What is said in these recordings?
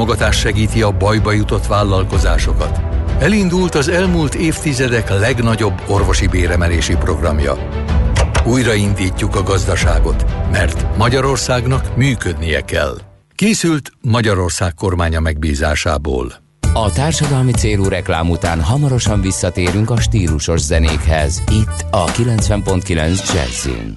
Mogatás segíti a bajba jutott vállalkozásokat. Elindult az elmúlt évtizedek legnagyobb orvosi béremelési programja. Újraindítjuk a gazdaságot, mert Magyarországnak működnie kell. Készült Magyarország kormánya megbízásából. A társadalmi célú reklám után hamarosan visszatérünk a stílusos zenékhez. Itt a 90.9 Jazzin.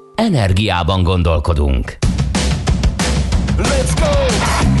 Energiában gondolkodunk. Let's go!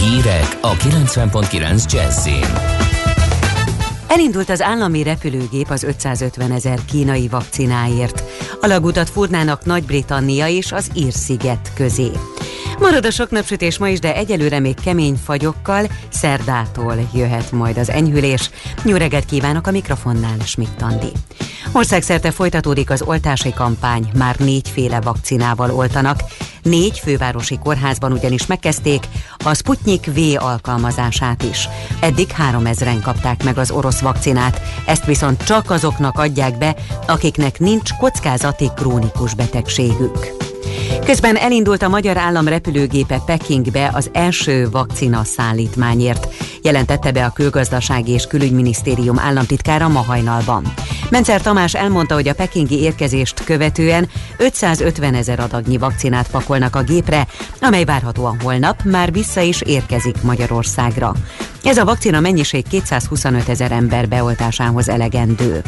Hírek a 90.9 Jazzin. Elindult az állami repülőgép az 550 ezer kínai vakcináért. A lagutat furnának Nagy-Britannia és az Ír-sziget közé. Marad a sok napsütés ma is, de egyelőre még kemény fagyokkal, szerdától jöhet majd az enyhülés. Jó reggelt kívánok a mikrofonnál, Schmidt Andi. Országszerte folytatódik az oltási kampány, már négyféle vakcinával oltanak. Négy fővárosi kórházban ugyanis megkezdték a Sputnik V alkalmazását is. Eddig 3000-en kapták meg az orosz vakcinát, ezt viszont csak azoknak adják be, akiknek nincs kockázati krónikus betegségük. Közben elindult a magyar állam repülőgépe Pekingbe az első vakcina szállítmányért, jelentette be a Külgazdasági és Külügyminisztérium államtitkára ma hajnalban. Mencer Tamás elmondta, hogy a pekingi érkezést követően 550 ezer adagnyi vakcinát pakolnak a gépre, amely várhatóan holnap már vissza is érkezik Magyarországra. Ez a vakcina mennyiség 225 ezer ember beoltásához elegendő.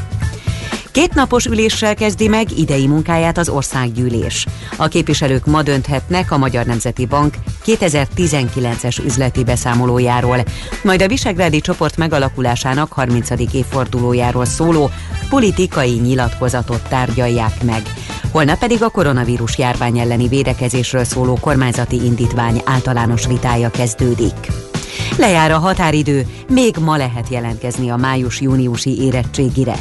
Két napos üléssel kezdi meg idei munkáját az országgyűlés. A képviselők ma dönthetnek a Magyar Nemzeti Bank 2019-es üzleti beszámolójáról, majd a Visegrádi csoport megalakulásának 30. évfordulójáról szóló politikai nyilatkozatot tárgyalják meg. Holnap pedig a koronavírus járvány elleni védekezésről szóló kormányzati indítvány általános vitája kezdődik. Lejár a határidő, még ma lehet jelentkezni a május-júniusi érettségire.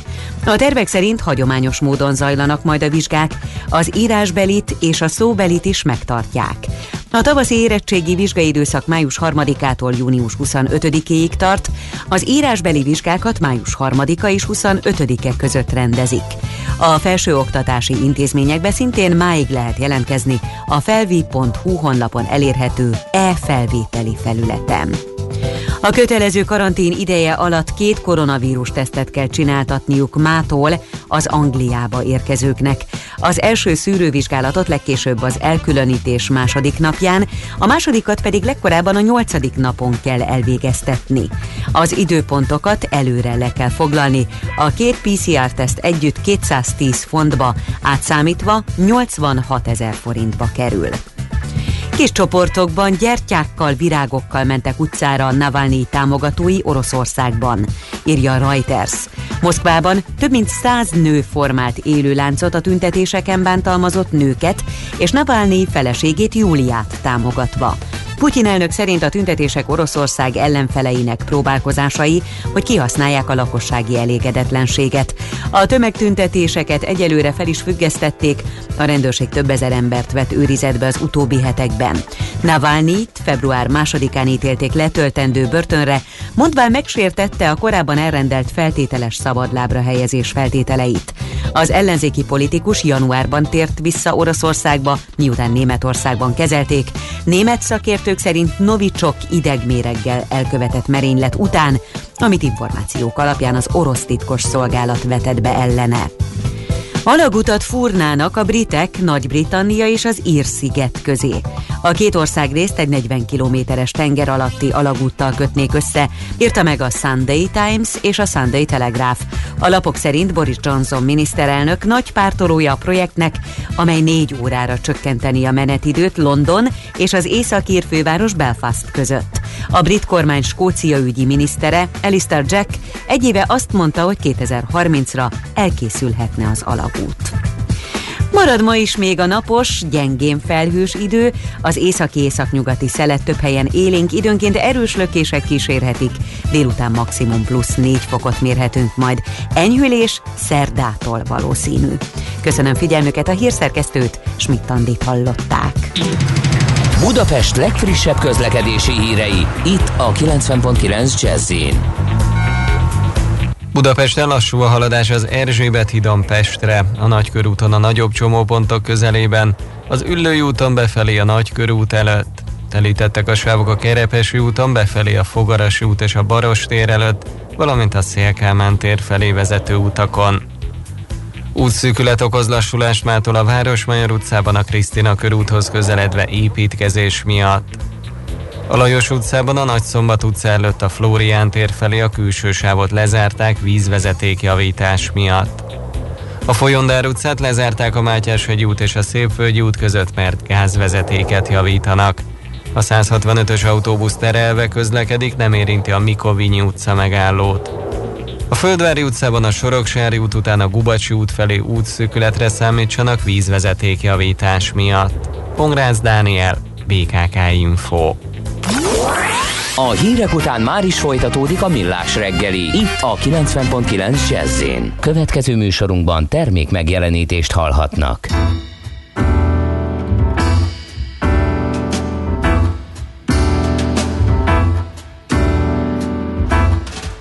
A tervek szerint hagyományos módon zajlanak majd a vizsgák, az írásbelit és a szóbelit is megtartják. A tavaszi érettségi vizsgai időszak május 3-ától június 25-éig tart, az írásbeli vizsgákat május 3-a és 25-e között rendezik. A felsőoktatási intézményekbe szintén máig lehet jelentkezni a felvi.hu honlapon elérhető e-felvételi felületen. A kötelező karantén ideje alatt két koronavírus tesztet kell csináltatniuk mától az Angliába érkezőknek. Az első szűrővizsgálatot legkésőbb az elkülönítés második napján, a másodikat pedig legkorábban a nyolcadik napon kell elvégeztetni. Az időpontokat előre le kell foglalni. A két PCR-teszt együtt 210 fontba, átszámítva 86 ezer forintba kerül. Kis csoportokban gyertyákkal, virágokkal mentek utcára a Navalnyi támogatói Oroszországban, írja Reuters. Moszkvában több mint száz nő formált élő láncot a tüntetéseken bántalmazott nőket és Navalnyi feleségét Júliát támogatva. Putyin elnök szerint a tüntetések Oroszország ellenfeleinek próbálkozásai, hogy kihasználják a lakossági elégedetlenséget. A tömegtüntetéseket egyelőre fel is függesztették, a rendőrség több ezer embert vett őrizetbe az utóbbi hetekben. Navalnyit február másodikán ítélték letöltendő börtönre, mondván megsértette a korábban elrendelt feltételes szabadlábra helyezés feltételeit. Az ellenzéki politikus januárban tért vissza Oroszországba, miután Németországban kezelték. Német szakértők szerint Novicsok idegméreggel elkövetett merénylet után, amit információk alapján az orosz titkos szolgálat vetett be ellene. Alagutat fúrnának a britek Nagy-Britannia és az Ír-sziget közé. A két ország részt egy 40 kilométeres tenger alatti alagúttal kötnék össze, írta meg a Sunday Times és a Sunday Telegraph. A lapok szerint Boris Johnson miniszterelnök nagy pártolója a projektnek, amely négy órára csökkenteni a menetidőt London és az északír főváros Belfast között. A brit kormány Skócia ügyi minisztere, Alistair Jack egy éve azt mondta, hogy 2030-ra elkészülhetne az alagút. Marad ma is még a napos, gyengén felhős idő, az északi-északnyugati szelet több helyen élénk, időnként erős lökések kísérhetik, délután maximum plusz 4 fokot mérhetünk majd. Enyhülés szerdától valószínű. Köszönöm figyelmüket a hírszerkesztőt, Schmidt-Tandit hallották. Budapest legfrissebb közlekedési hírei, itt a 90.9 jazz Budapesten lassú a haladás az Erzsébet hídon Pestre, a Nagykörúton a nagyobb csomópontok közelében, az Üllői úton befelé a Nagykörút előtt, telítettek a sávok a Kerepesi úton befelé a Fogarasi út és a Baros tér előtt, valamint a Szélkámán tér felé vezető utakon. Útszűkület okoz lassulást mától a Városmajor utcában a Krisztina körúthoz közeledve építkezés miatt. A Lajos utcában a Nagyszombat utca előtt a Flórián tér felé a külső sávot lezárták vízvezetékjavítás miatt. A Folyondár utcát lezárták a Mátyás út és a Szépvölgyi út között, mert gázvezetéket javítanak. A 165-ös autóbusz terelve közlekedik, nem érinti a Mikovinyi utca megállót. A Földvári utcában a Soroksári út után a Gubacsi út felé útszűkületre számítsanak vízvezetékjavítás miatt. Pongrász Dániel, BKK Info. A hírek után már is folytatódik a millás reggeli. Itt a 90.9 jazz Következő műsorunkban termék megjelenítést hallhatnak.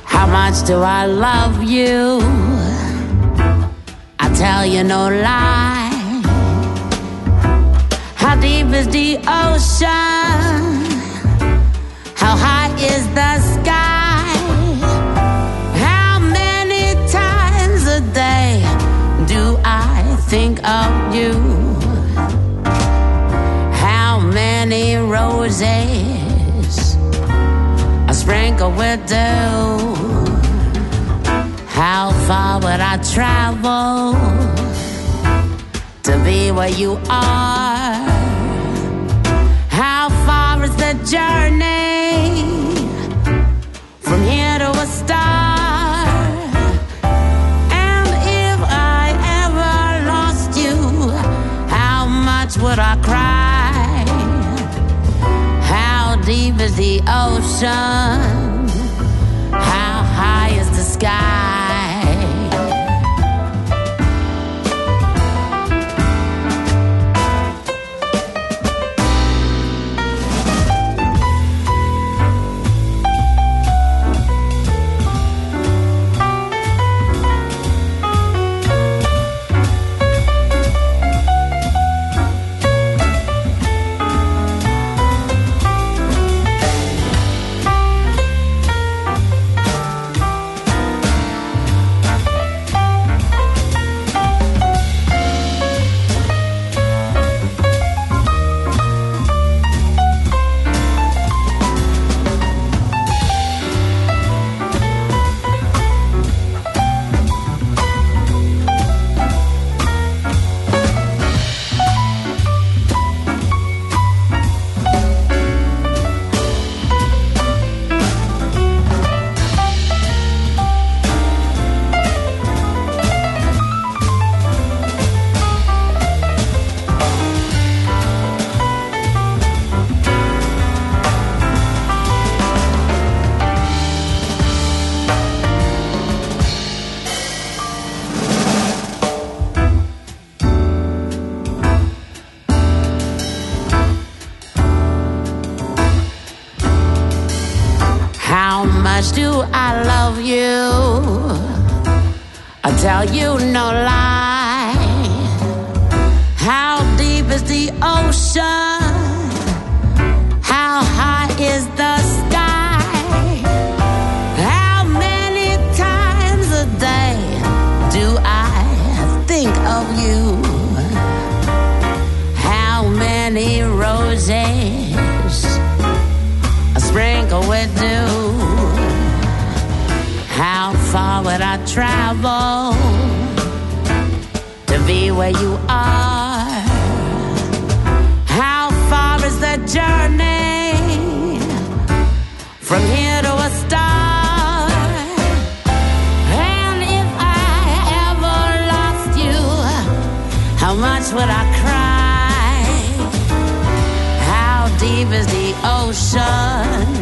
How much do I love you? I tell you no lie. Deep is the ocean? How high is the sky? How many times a day do I think of you? How many roses I sprinkle with dew? How far would I travel to be where you are? Journey? from here to a star. And if I ever lost you, how much would I cry? How deep is the ocean? How high is the sky? much do I love you. I tell you no lie. How deep is the ocean? How high is the sky? How many times a day do I think of you? How many roses? I sprinkle with travel to be where you are? How far is the journey from here to a star? And if I ever lost you, how much would I cry? How deep is the ocean?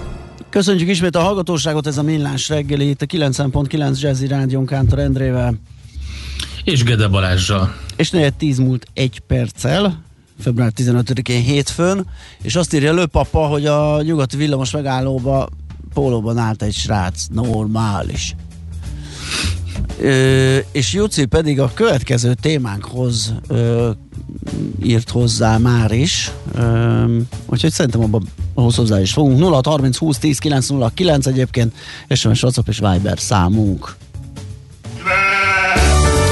Köszönjük ismét a hallgatóságot, ez a Millás reggeli, itt a 90.9 Jazzy Rádion Kántor Endrével. És Gede Balázsral. És 4 10 múlt egy perccel, február 15-én hétfőn, és azt írja Lőpapa, hogy a nyugati villamos megállóba pólóban állt egy srác, normális. Ö, és Juci pedig a következő témánkhoz ö, írt hozzá már is, ö, úgyhogy szerintem abban ahhoz hozzá is fogunk. 0 30 20 10 909 egyébként SMS, WhatsApp és Viber számunk.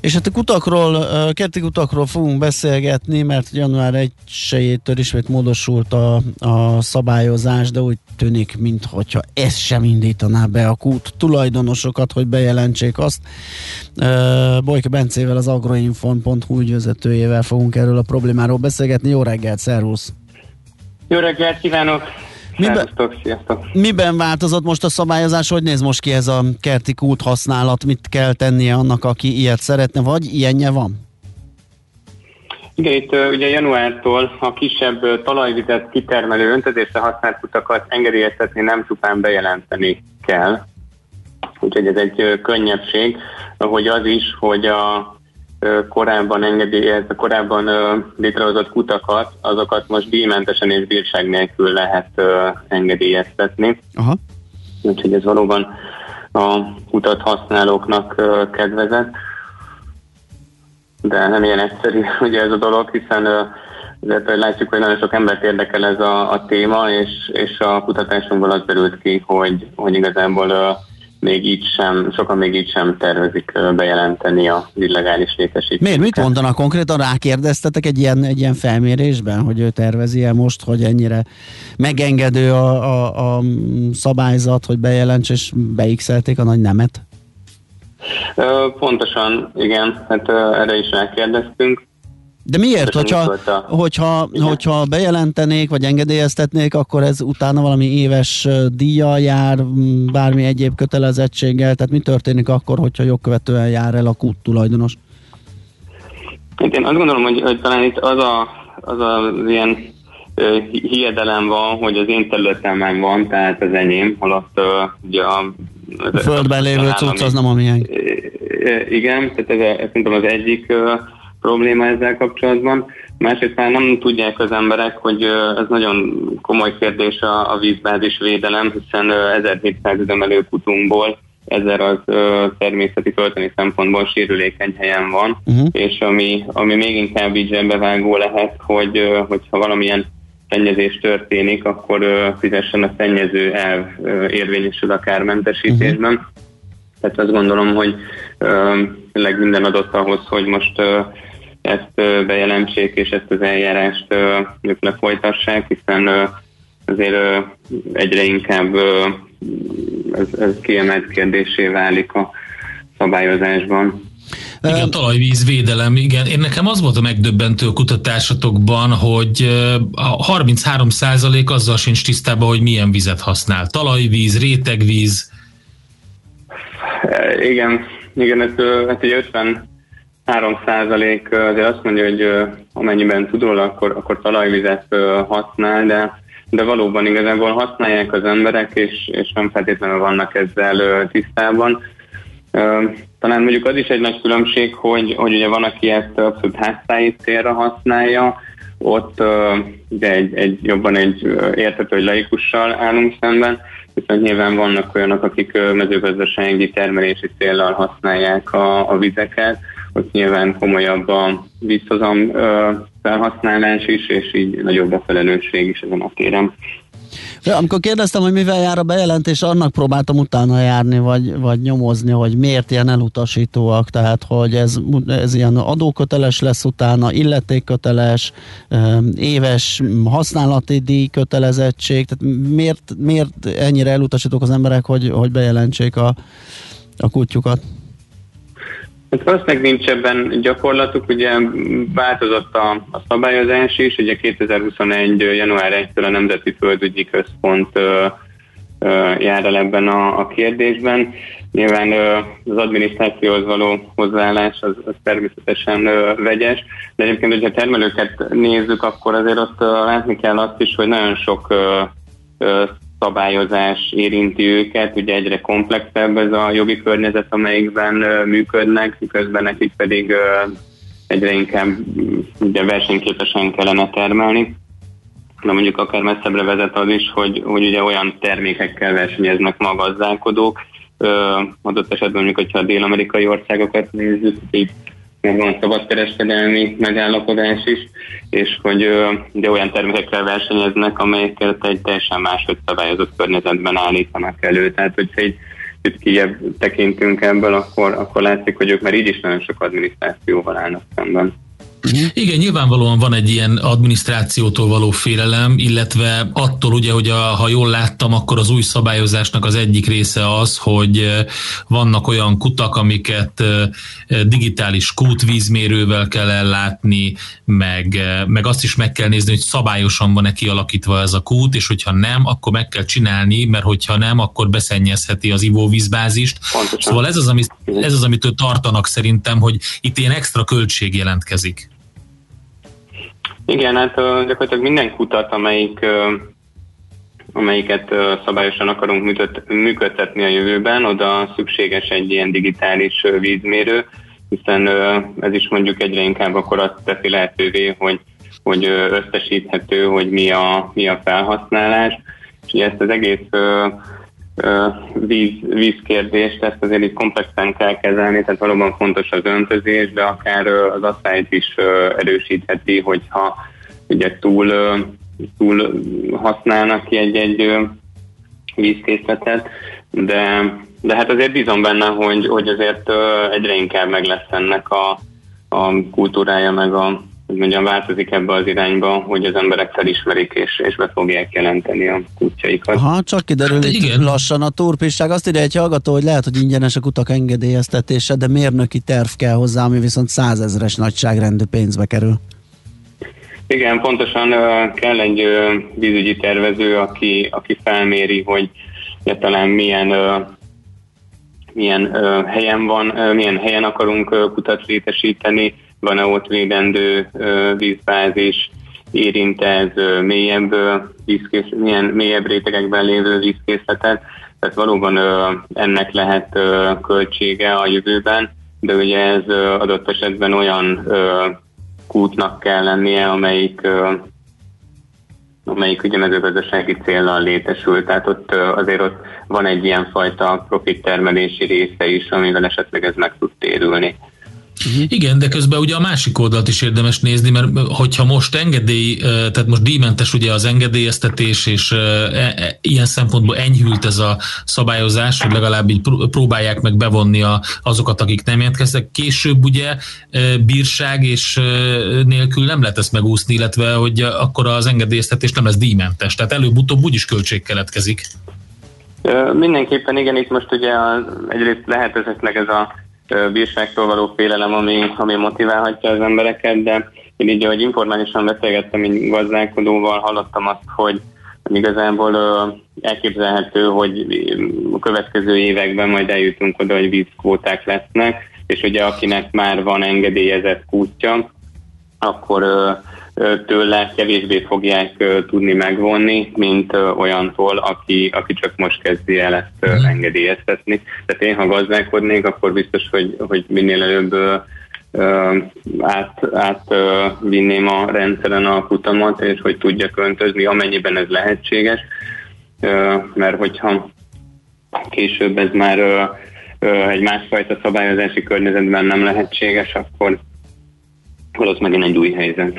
És hát a kutakról, kerti kutakról fogunk beszélgetni, mert január 1-től ismét módosult a, a szabályozás, de úgy tűnik, mintha ez sem indítaná be a kút tulajdonosokat, hogy bejelentsék azt. Ö, Bolyka Bencével, az agroinfon.hu ügyvezetőjével fogunk erről a problémáról beszélgetni. Jó reggelt, szervusz! Jó reggelt kívánok! Miben- sziasztok! Miben változott most a szabályozás? Hogy néz most ki ez a kerti kút használat? Mit kell tennie annak, aki ilyet szeretne? Vagy ilyenje van? Igen, itt ugye januártól a kisebb talajvizet kitermelő öntetésre használt kutakat engedélyeztetni nem csupán bejelenteni kell. Úgyhogy ez egy könnyebbség, hogy az is, hogy a korábban engedélyez, korábban létrehozott kutakat, azokat most díjmentesen és bírság nélkül lehet engedélyeztetni. Aha. Úgyhogy ez valóban a utat használóknak kedvezett. De nem ilyen egyszerű ugye ez a dolog, hiszen azért látjuk, hogy nagyon sok embert érdekel ez a, a téma, és, és a kutatásunkból az derült ki, hogy, hogy igazából még így sem, sokan még így sem tervezik bejelenteni az illegális létesítményt. Miért? Mit mondanak konkrétan? Rákérdeztetek egy ilyen, egy ilyen felmérésben, hogy ő tervezi-e most, hogy ennyire megengedő a, a, a szabályzat, hogy bejelents, és beixelték a nagy nemet? Pontosan, igen, hát erre is rákérdeztünk. De miért? Pontosan Hogyha, a- hogyha, Igen. hogyha bejelentenék, vagy engedélyeztetnék, akkor ez utána valami éves ö, díjjal jár, bármi egyéb kötelezettséggel, tehát mi történik akkor, hogyha jogkövetően jár el a kút tulajdonos? Én azt gondolom, hogy, hogy talán itt az a, az a ilyen ö, hiedelem van, hogy az én területemen van, tehát az enyém, holott ö, ugye a... A földben lévő cucc az nem a miénk. Igen, tehát ez, ez szerintem az egyik probléma ezzel kapcsolatban. Másrészt már nem tudják az emberek, hogy ö, ez nagyon komoly kérdés a, a vízbázis védelem, hiszen ö, 1700 üzemelő kutunkból ezer az ö, természeti költeni szempontból sérülékeny helyen van, Uh-huh. és ami, ami még inkább így zsebbevágó lehet, hogy ö, hogyha valamilyen szennyezés történik, akkor ö, fizessen a szennyező elv ö, érvényesül a kármentesítésben. Tehát azt gondolom, hogy tényleg minden adott ahhoz, hogy most ö, ezt bejelentsék, és ezt az eljárást ők lefolytassák, hiszen azért egyre inkább ez, ez kiemelt kérdésé válik a szabályozásban. Igen, talajvízvédelem, igen. Én nekem az volt a megdöbbentő kutatásatokban, hogy a 33% azzal sincs tisztában, hogy milyen vizet használ. Talajvíz, rétegvíz. Igen, igen, ez, hát ugye 53 százalék azért azt mondja, hogy amennyiben tud róla, akkor, akkor talajvizet használ, de, de valóban igazából használják az emberek, és, és nem feltétlenül vannak ezzel tisztában. Talán mondjuk az is egy nagy különbség, hogy, hogy ugye van, aki ezt abszolút háztáji célra használja, ott ugye egy, egy, jobban egy értető, hogy laikussal állunk szemben, viszont nyilván vannak olyanok, akik mezőgazdasági termelési céllal használják a, a vizeket, ott nyilván komolyabb a vízhozam uh, felhasználás is, és így nagyobb a felelősség is ezen a téren. Amikor kérdeztem, hogy mivel jár a bejelentés, annak próbáltam utána járni, vagy, vagy nyomozni, hogy miért ilyen elutasítóak, tehát hogy ez, ez ilyen adóköteles lesz utána, illetékköteles, éves használati díj kötelezettség, tehát miért, miért ennyire elutasítók az emberek, hogy, hogy bejelentsék a, a kutyukat? Hát valószínűleg nincs ebben gyakorlatuk, ugye változott a, a szabályozás is, ugye 2021. január 1-től a Nemzeti Földügyi Központ ö, ö, jár el ebben a, a kérdésben. Nyilván ö, az adminisztrációhoz való hozzáállás az, az természetesen ö, vegyes, de egyébként, hogyha termelőket nézzük, akkor azért ott látni kell azt is, hogy nagyon sok ö, szabályozás érinti őket, ugye egyre komplexebb ez a jogi környezet, amelyikben működnek, miközben nekik pedig egyre inkább ugye versenyképesen kellene termelni. De mondjuk akár messzebbre vezet az is, hogy, hogy ugye olyan termékekkel versenyeznek ma a gazdálkodók, adott esetben mondjuk, hogyha a dél-amerikai országokat nézzük, így meg van szabadkereskedelmi megállapodás is, és hogy ugye olyan termékekkel versenyeznek, amelyeket egy teljesen máshogy szabályozott környezetben állítanak elő. Tehát, hogyha egy kicsit kijebb tekintünk ebből, akkor, akkor látszik, hogy ők már így is nagyon sok adminisztrációval állnak szemben. Uh-huh. Igen, nyilvánvalóan van egy ilyen adminisztrációtól való félelem, illetve attól ugye, hogy a, ha jól láttam, akkor az új szabályozásnak az egyik része az, hogy vannak olyan kutak, amiket digitális kútvízmérővel kell ellátni, meg, meg azt is meg kell nézni, hogy szabályosan van-e kialakítva ez a kút, és hogyha nem, akkor meg kell csinálni, mert hogyha nem, akkor beszennyezheti az ivóvízbázist. Pontosan. Szóval ez az, amit, ez az, amitől tartanak szerintem, hogy itt ilyen extra költség jelentkezik. Igen, hát gyakorlatilag minden kutat, amelyik, amelyiket szabályosan akarunk működtetni a jövőben, oda szükséges egy ilyen digitális vízmérő, hiszen ez is mondjuk egyre inkább akkor azt teszi lehetővé, hogy, hogy összesíthető, hogy mi a, mi a felhasználás. És ugye ezt az egész víz, vízkérdést, ezt azért így komplexen kell kezelni, tehát valóban fontos az öntözés, de akár az asszályt is erősítheti, hogyha ugye túl, túl használnak ki egy-egy vízkészletet, de, de hát azért bízom benne, hogy, hogy azért egyre inkább meg lesz ennek a, a kultúrája, meg a, hogy mondjam, változik ebbe az irányba, hogy az emberek felismerik és, és be fogják jelenteni a kutyaikat. Ha csak kiderül hát, itt lassan a turpisság. Azt ide egy hallgató, hogy lehet, hogy ingyenes a kutak engedélyeztetése, de mérnöki terv kell hozzá, ami viszont százezres nagyságrendű pénzbe kerül. Igen, pontosan kell egy vízügyi tervező, aki, aki felméri, hogy talán milyen milyen helyen van, milyen helyen akarunk kutat létesíteni, van-e ott védendő vízbázis, érint ez mélyebb vízkész, milyen mélyebb rétegekben lévő vízkészletet, tehát valóban ennek lehet költsége a jövőben, de ugye ez adott esetben olyan kútnak kell lennie, amelyik amelyik ugye mezőgazdasági célnal létesül, tehát ott azért ott van egy ilyen fajta profit termelési része is, amivel esetleg ez meg tud térülni. Igen, de közben ugye a másik oldalt is érdemes nézni, mert hogyha most engedély, tehát most díjmentes ugye az engedélyeztetés, és e, e, ilyen szempontból enyhült ez a szabályozás, hogy legalább így próbálják meg bevonni a, azokat, akik nem jelentkeztek. Később ugye bírság és nélkül nem lehet ezt megúszni, illetve hogy akkor az engedélyeztetés nem lesz díjmentes. Tehát előbb-utóbb úgyis költség keletkezik. Mindenképpen igen, itt most ugye az, egyrészt lehet esetleg ez a bírságtól való félelem, ami, ami motiválhatja az embereket, de én így, ahogy informálisan beszélgettem így gazdálkodóval, hallottam azt, hogy igazából elképzelhető, hogy a következő években majd eljutunk oda, hogy vízkvóták lesznek, és ugye akinek már van engedélyezett kútja, akkor tőle kevésbé fogják tudni megvonni, mint olyantól, aki, aki csak most kezdi el ezt mhm. engedélyeztetni. Tehát én, ha gazdálkodnék, akkor biztos, hogy, hogy minél előbb át, át vinném a rendszeren a futamat, és hogy tudjak öntözni, amennyiben ez lehetséges, mert hogyha később ez már egy másfajta szabályozási környezetben nem lehetséges, akkor az megint egy új helyzet.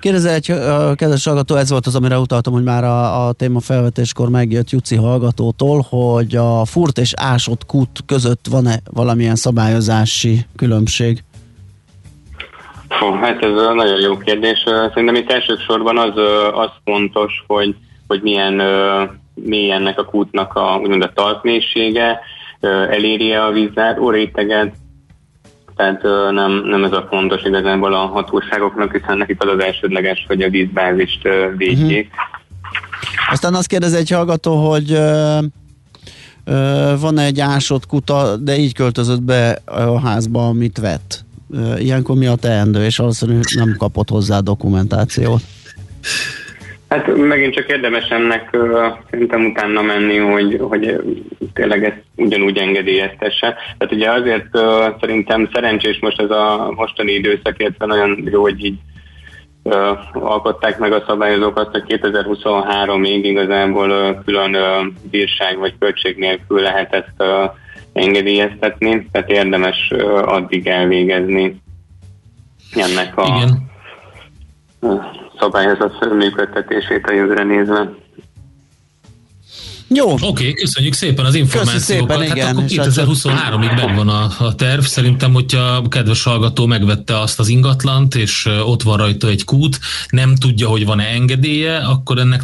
Kérdezze egy uh, kedves hallgató, ez volt az, amire utaltam, hogy már a, a téma felvetéskor megjött Juci hallgatótól, hogy a furt és ásott kút között van-e valamilyen szabályozási különbség? Fó, hát ez nagyon jó kérdés. Szerintem itt elsősorban az, az fontos, hogy, hogy milyen mély ennek a kútnak a, úgymond a talpmélysége, eléri a vízzáró réteget, tehát nem, nem ez a fontos igazából a hatóságoknak, hiszen nekik az az elsődleges, hogy a vízbázist védjék. Uh-huh. Aztán azt kérdez egy hallgató, hogy uh, uh, van egy ásott kuta, de így költözött be a házba, amit vett. Uh, ilyenkor mi a teendő, és valószínűleg nem kapott hozzá dokumentációt. Hát megint csak érdemes ennek uh, szerintem utána menni, hogy, hogy tényleg ezt ugyanúgy engedélyeztesse. Tehát ugye azért uh, szerintem szerencsés most ez a mostani időszak, illetve nagyon jó, hogy így uh, alkották meg a szabályozók azt, hogy 2023-ig igazából uh, külön bírság vagy költség nélkül lehet ezt engedélyeztetni, tehát érdemes addig elvégezni ennek a Igen szabályozat működtetését a jövőre nézve. Jó. Oké, okay, köszönjük szépen az információkat. Szépen, hát igen, akkor 2023-ig megvan a, a terv. Szerintem, hogyha a kedves hallgató megvette azt az ingatlant, és ott van rajta egy kút, nem tudja, hogy van-e engedélye, akkor ennek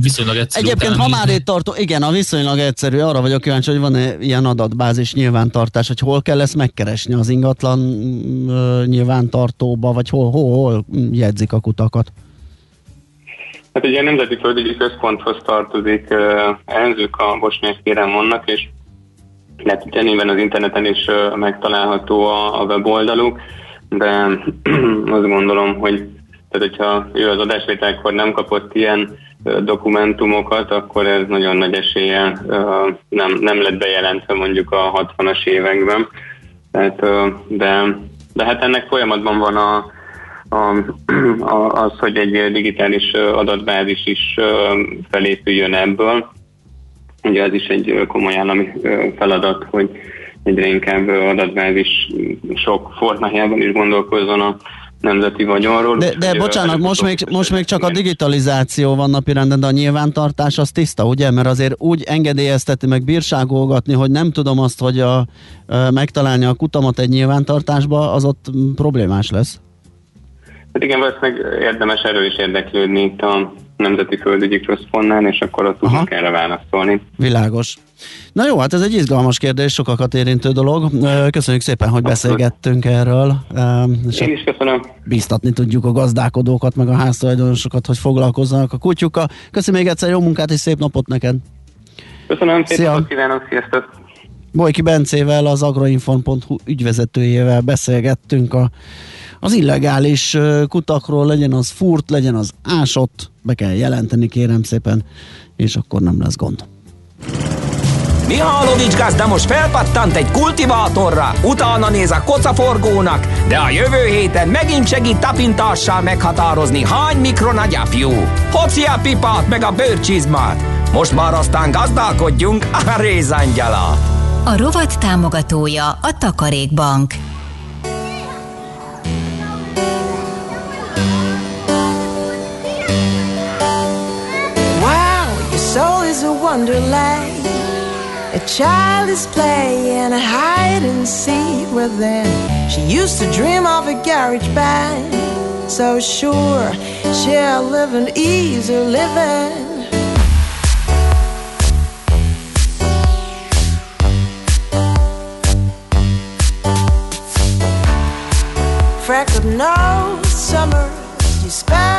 viszonylag egyszerű. Egyébként, ha már itt tartó, igen, a viszonylag egyszerű, arra vagyok kíváncsi, hogy van-e ilyen adatbázis nyilvántartás, hogy hol kell ezt megkeresni az ingatlan nyilvántartóba, vagy hol, hol, hol jegyzik a kutakat. Hát ugye a Nemzeti Földügyi Központhoz tartozik, ellenzők a bosnyák kérem vannak, és lehet nyilván az interneten is megtalálható a, a weboldaluk, de azt gondolom, hogy tehát hogyha ő az adásvételkor nem kapott ilyen dokumentumokat, akkor ez nagyon nagy eséllyel nem, nem lett bejelentve mondjuk a 60-as években. Tehát, de, de hát ennek folyamatban van a, a, a, az, hogy egy digitális adatbázis is felépüljön ebből. Ugye az is egy komoly állami feladat, hogy egyre inkább adatbázis sok formájában is gondolkozzon a nemzeti vagyonról. De, de bocsánat, most még, most még csak a digitalizáció van napirenden, de a nyilvántartás az tiszta, ugye? Mert azért úgy engedélyezteti meg bírságolgatni, hogy nem tudom azt, hogy a, a, megtalálni a kutamat egy nyilvántartásba, az ott problémás lesz. Hát igen, valószínűleg érdemes erről is érdeklődni itt a Nemzeti Földügyi Központnál, és akkor ott tudunk erre válaszolni. Világos. Na jó, hát ez egy izgalmas kérdés, sokakat érintő dolog. Köszönjük szépen, hogy beszélgettünk erről. És Én is köszönöm. Bíztatni tudjuk a gazdálkodókat, meg a háztulajdonosokat, hogy foglalkozzanak a kutyukkal. Köszönöm még egyszer, jó munkát és szép napot neked. Köszönöm, szép Szia. napot kívánok, sziasztok! Bojki Bencével, az agroinform.hu ügyvezetőjével beszélgettünk a az illegális kutakról, legyen az furt, legyen az ásott, be kell jelenteni kérem szépen, és akkor nem lesz gond. Mihálovics gazda most felpattant egy kultivátorra, utána néz a kocaforgónak, de a jövő héten megint segít tapintással meghatározni, hány mikron a gyapjú. Hoci a pipát meg a bőrcsizmát. Most már aztán gazdálkodjunk a rézangyala. A rovat támogatója a Takarékbank. Soul is a wonderland. A child is playing a hide and seek within. She used to dream of a garage band. So sure, she'll live an easy living. Freckled nose, summer you spend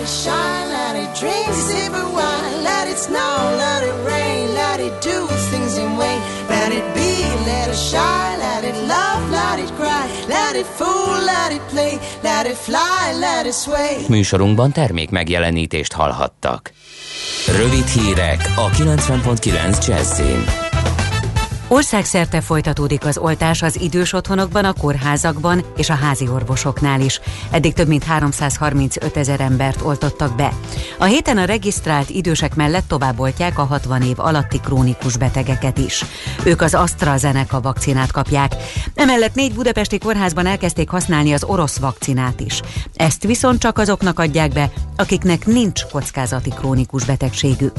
let it shine, let it drink, sip wine, let it snow, let it rain, let it do things in vain. Let it be, let it shine, let it love, let it cry, let it fool, let it play, let it fly, let it sway. Műsorunkban termék megjelenítést hallhattak. Rövid hírek a 90.9 Jazzin. Országszerte folytatódik az oltás az idős otthonokban, a kórházakban és a házi orvosoknál is. Eddig több mint 335 ezer embert oltottak be. A héten a regisztrált idősek mellett tovább oltják a 60 év alatti krónikus betegeket is. Ők az AstraZeneca vakcinát kapják. Emellett négy budapesti kórházban elkezdték használni az orosz vakcinát is. Ezt viszont csak azoknak adják be, akiknek nincs kockázati krónikus betegségük.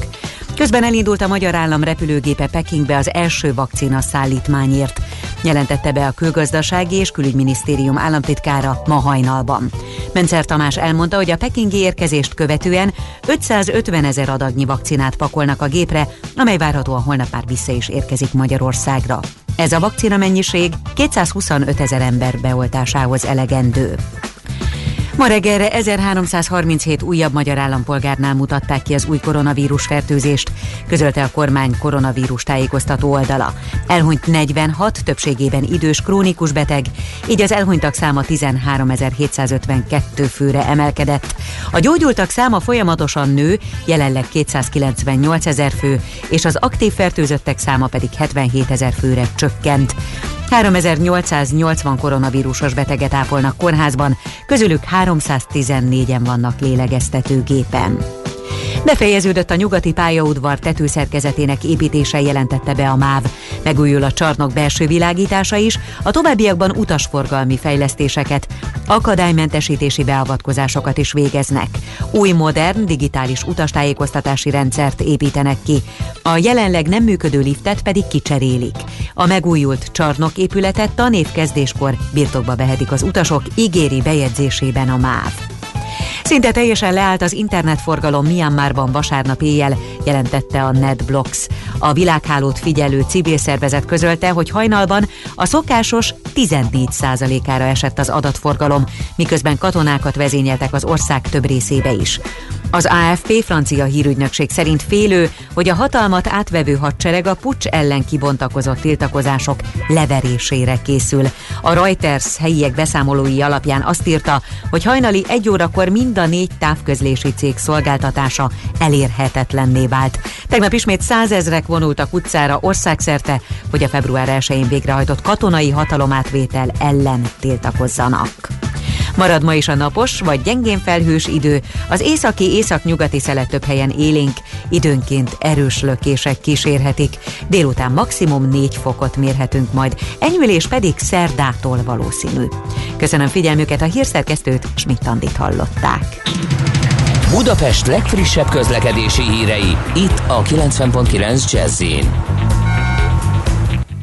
Közben elindult a magyar állam repülőgépe Pekingbe az első vakcina szállítmányért, jelentette be a külgazdasági és külügyminisztérium államtitkára ma hajnalban. Mencer Tamás elmondta, hogy a pekingi érkezést követően 550 ezer adagnyi vakcinát pakolnak a gépre, amely várhatóan holnap már vissza is érkezik Magyarországra. Ez a vakcina mennyiség 225 ezer ember beoltásához elegendő. Ma reggelre 1337 újabb magyar állampolgárnál mutatták ki az új koronavírus fertőzést, közölte a kormány koronavírus tájékoztató oldala. Elhunyt 46, többségében idős krónikus beteg, így az elhunytak száma 13.752 főre emelkedett. A gyógyultak száma folyamatosan nő, jelenleg 298 ezer fő, és az aktív fertőzöttek száma pedig 77 ezer főre csökkent. 3880 koronavírusos beteget ápolnak kórházban, közülük 314-en vannak lélegeztetőgépen. Befejeződött a nyugati pályaudvar tetőszerkezetének építése jelentette be a MÁV. Megújul a csarnok belső világítása is, a továbbiakban utasforgalmi fejlesztéseket, akadálymentesítési beavatkozásokat is végeznek. Új modern digitális utastájékoztatási rendszert építenek ki, a jelenleg nem működő liftet pedig kicserélik. A megújult csarnok épületet tanévkezdéskor birtokba vehetik az utasok, ígéri bejegyzésében a MÁV. Szinte teljesen leállt az internetforgalom Myanmarban vasárnap éjjel, jelentette a NetBlocks. A világhálót figyelő civil szervezet közölte, hogy hajnalban a szokásos 14%-ára esett az adatforgalom, miközben katonákat vezényeltek az ország több részébe is. Az AFP francia hírügynökség szerint félő, hogy a hatalmat átvevő hadsereg a pucs ellen kibontakozott tiltakozások leverésére készül. A Reuters helyiek beszámolói alapján azt írta, hogy hajnali egy órakor mind a négy távközlési cég szolgáltatása elérhetetlenné vált. Tegnap ismét százezrek vonultak utcára országszerte, hogy a február 1-én végrehajtott katonai hatalomátvétel ellen tiltakozzanak. Marad ma is a napos vagy gyengén felhős idő, az északi északnyugati szelet több helyen élénk, időnként erős lökések kísérhetik. Délután maximum 4 fokot mérhetünk majd, enyhülés pedig szerdától valószínű. Köszönöm figyelmüket a hírszerkesztőt, Schmidt-Tandit hallották. Budapest legfrissebb közlekedési hírei, itt a 90.9 jazz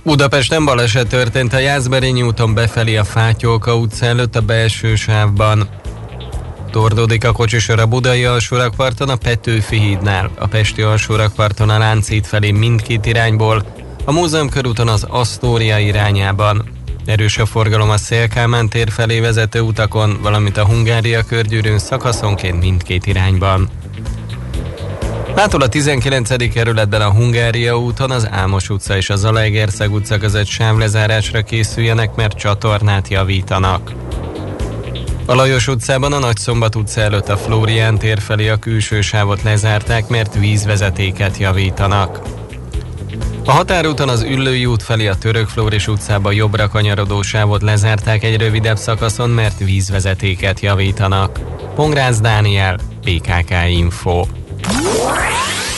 Budapesten baleset történt a Jászberényi úton befelé a Fátyolka utca előtt a belső sávban. Tordódik a kocsisor a Budai alsórakparton a Petőfi hídnál, a Pesti alsórakparton a Lánchíd felé mindkét irányból, a Múzeum körúton az Asztória irányában. Erős a forgalom a Szélkámán tér felé vezető utakon, valamint a Hungária körgyűrűn szakaszonként mindkét irányban. Mától a 19. kerületben a Hungária úton az Álmos utca és a Zalaegerszeg utca között sávlezárásra készüljenek, mert csatornát javítanak. A Lajos utcában a Nagyszombat utca előtt a Flórián tér felé a külső sávot lezárták, mert vízvezetéket javítanak. A határúton az Üllői út felé a Török Flóris utcába jobbra kanyarodó sávot lezárták egy rövidebb szakaszon, mert vízvezetéket javítanak. Pongrász Dániel, PKK Info.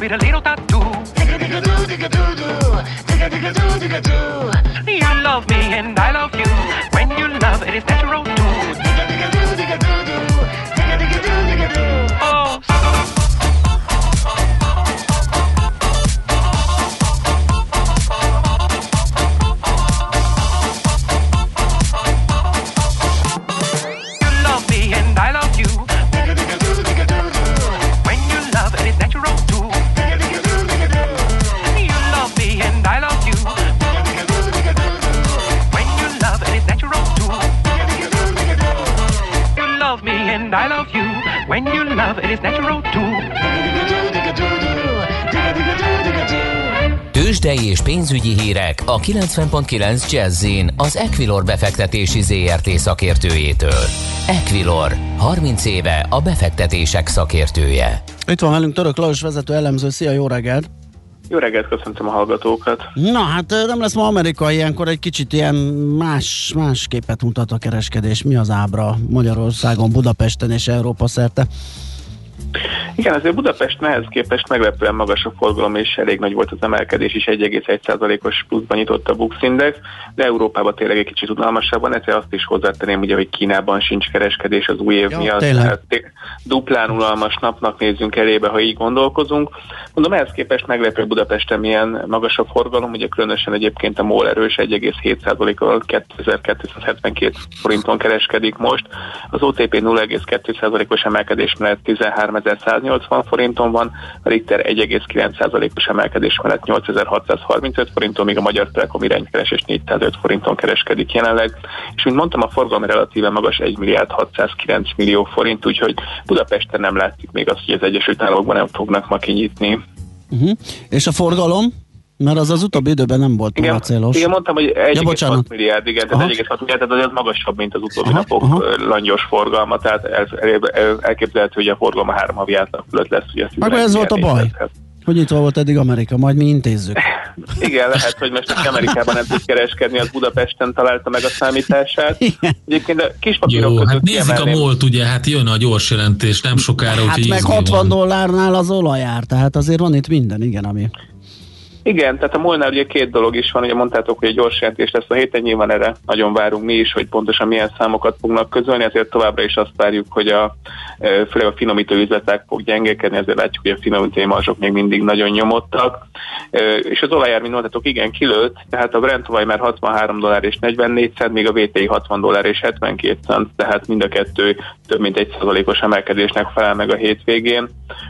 with a little tattoo. Digga digga doo digga doo doo, digga digga doo digga doo. Pénzügyi hírek a 90.9 Jazzin az Equilor befektetési ZRT szakértőjétől. Equilor, 30 éve a befektetések szakértője. Itt van velünk Török Lajos vezető elemző. Szia, jó reggelt! Jó reggelt, köszöntöm a hallgatókat. Na hát nem lesz ma Amerika ilyenkor egy kicsit ilyen más, más képet mutat a kereskedés. Mi az ábra Magyarországon, Budapesten és Európa szerte? Igen, azért Budapest nehez képest meglepően magas a forgalom, és elég nagy volt az emelkedés is, 1,1%-os pluszban nyitott a Bux Index, de Európában tényleg egy kicsit unalmasabb van, ezért azt is hozzátenném, ugye, hogy Kínában sincs kereskedés az új év Ja, miatt, tehát duplán unalmas napnak nézzünk elébe, ha így gondolkozunk. Mondom, ehhez képest meglepő Budapesten milyen magas a forgalom, ugye különösen egyébként a MOL erős 1,7%-kal 2272 forinton kereskedik most, az OTP 0,2%-os emelkedés mellett 13.180 forinton van, a Richter 1,9%-os emelkedés mellett 8635 forinton, míg a Magyar Telekom iránykeresés 405 forinton kereskedik jelenleg. És mint mondtam, a forgalom relatíve magas 1 milliárd 609 millió forint, úgyhogy Budapesten nem látszik még azt, hogy az Egyesült Államokban nem fognak ma kinyitni. Uh-huh. És a forgalom? Mert az az utóbbi időben nem volt túl célos. Igen, mondtam, hogy Ja, 1,6 bocsánat. milliárd, igen, tehát 1,6 milliárd, tehát az magasabb, mint az utóbbi Aha, napok aha. langyos forgalma, tehát el, el, el, elképzelhető, hogy a forgalma három havi átlag fölött lesz. Ugye Akkor ez volt a baj, hogy itt volt eddig Amerika, majd mi intézzük. Igen, lehet, hogy most aki Amerikában nem tud kereskedni, az Budapesten találta meg a számítását. Egyébként a kis papírok Jó, között hát nézzük a kiemelném- MOL-t, ugye, hát jön a gyors jelentés, nem sokára, Hát meg izgi 60 van. dollárnál az olajár, tehát azért van itt minden, igen, ami... Igen, tehát a Molnál ugye két dolog is van, ugye mondtátok, hogy egy gyors jelentés lesz a héten, nyilván erre nagyon várunk mi is, hogy pontosan milyen számokat fognak közölni, ezért továbbra is azt várjuk, hogy a, főleg a finomító üzletek fog gyengélkedni, ezért látjuk, hogy a finomító marzsok még mindig nagyon nyomottak. És az olajár, mint mondtátok, igen, kilőtt, tehát a Brent olaj már 63 dollár és 44 cent, míg a VTI 60 dollár és 72 cent, tehát mind a kettő több mint egy százalékos emelkedésnek felel meg a hétvégén.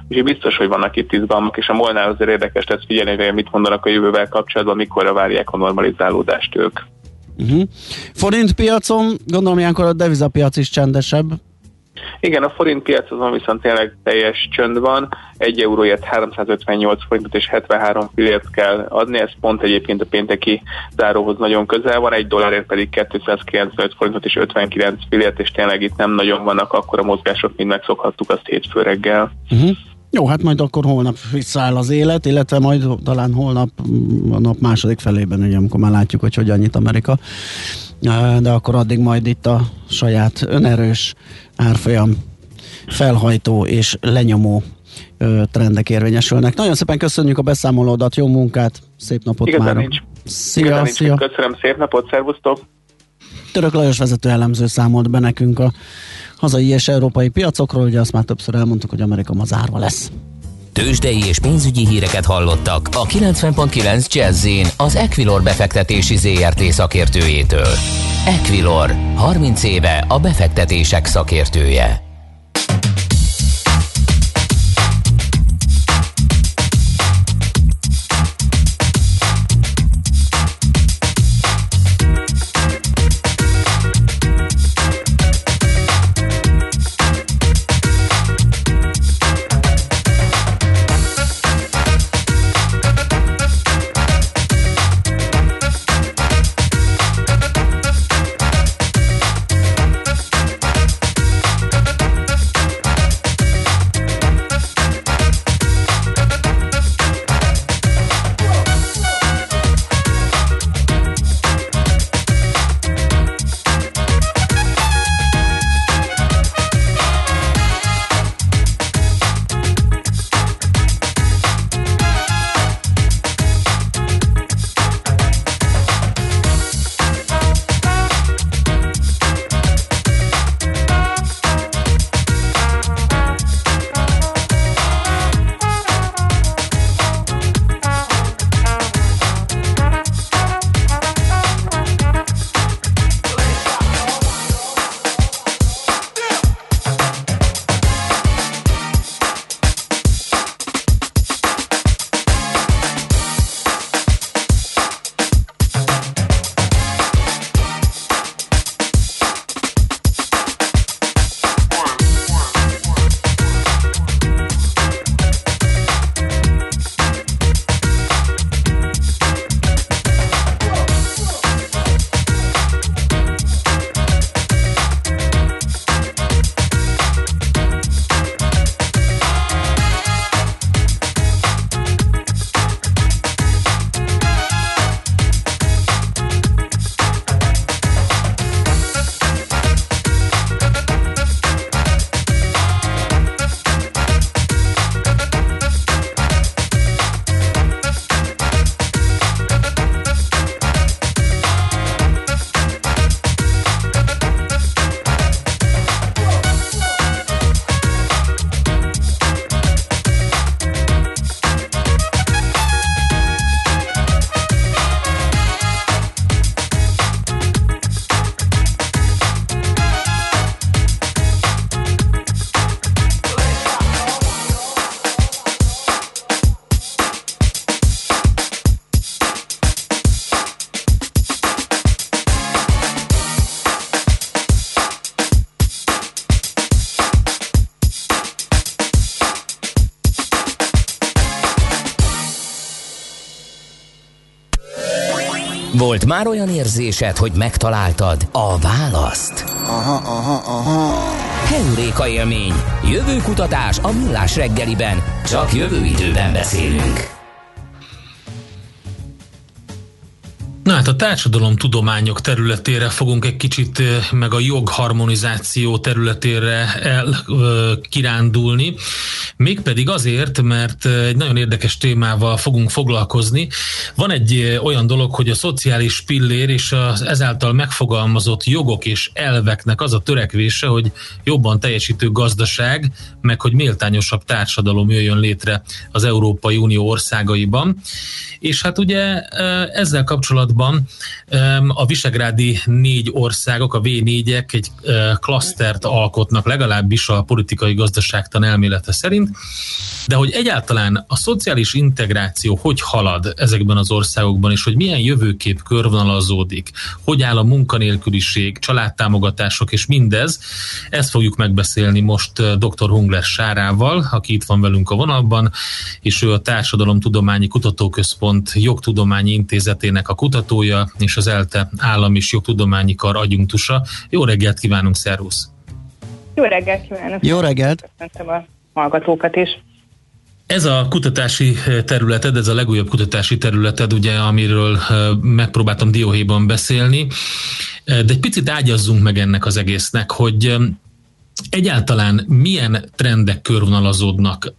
Úgyhogy biztos, hogy vannak itt izgalmak, és a Molnál azért érdekes lesz figyelni, hogy mit mondanak a jövővel kapcsolatban, mikorra várják a normalizálódást ők. Uh-huh. Forint piacon, gondolom ilyenkor a devizapiac is csendesebb. Igen, a forint piacon viszont tényleg teljes csönd van. Egy euróért 358 forintot és 73 fillért kell adni, ez pont egyébként a pénteki záróhoz nagyon közel van, egy dollárért pedig 295 forintot és 59 fillért, és tényleg itt nem nagyon vannak akkora mozgások, mint megszokhattuk azt hétfő reggel. Uh-huh. Jó, hát majd akkor holnap visszaáll az élet, illetve majd talán holnap mm, a nap második felében, ugye, amikor már látjuk, hogy hogyan nyit Amerika. De akkor addig majd itt a saját önerős árfolyam felhajtó és lenyomó trendek érvényesülnek. Nagyon szépen köszönjük a beszámolódat, jó munkát, szép napot Igazán már. nincs. Szia, Igazán nincs. szia. Köszönöm, szép napot, szervusztok! Török Lajos vezető elemző számolt be nekünk a hazai és európai piacokról, ugye azt már többször elmondtuk, hogy Amerika ma zárva lesz. Tőzsdei és pénzügyi híreket hallottak a 90.9 Jazzin az Equilor befektetési ZRT szakértőjétől. Equilor, 30 éve a befektetések szakértője. Volt már olyan érzésed, hogy megtaláltad a választ? Aha, aha, aha. Heuréka élmény. Jövő kutatás a millás reggeliben. Csak jövő időben beszélünk. Hát a társadalom tudományok területére fogunk egy kicsit, meg a jogharmonizáció területére el, ö, kirándulni. Mégpedig azért, mert egy nagyon érdekes témával fogunk foglalkozni. Van egy olyan dolog, hogy a szociális pillér és az ezáltal megfogalmazott jogok és elveknek az a törekvése, hogy jobban teljesítő gazdaság, meg hogy méltányosabb társadalom jöjjön létre az Európai Unió országaiban. És hát ugye ezzel kapcsolatban em, a visegrádi négy országok, a V4-ek egy klasztert alkotnak, legalábbis a politikai gazdaságtan elmélete szerint, de hogy egyáltalán a szociális integráció hogy halad ezekben az országokban, és hogy milyen jövőkép körvonalazódik, hogy áll a munkanélküliség, családtámogatások és mindez, ezt fogjuk megbeszélni most dr. Hungler Sárával, aki itt van velünk a vonalban, és ő a Társadalomtudományi Kutatóközpont Jogtudományi Intézetének a kutatója, és az ELTE Állam és Jogtudományi Kar adjunktusa. Jó reggelt kívánunk, szervusz! Jó reggelt kívánok! Jó reggelt! Köszöntöm a hallgatókat is. Ez a kutatási területed, ez a legújabb kutatási területed, ugye, amiről eh, megpróbáltam dióhéjban beszélni, Eh, de egy picit ágyazzunk meg ennek az egésznek, hogy eh, egyáltalán milyen trendek körvonalazódnak,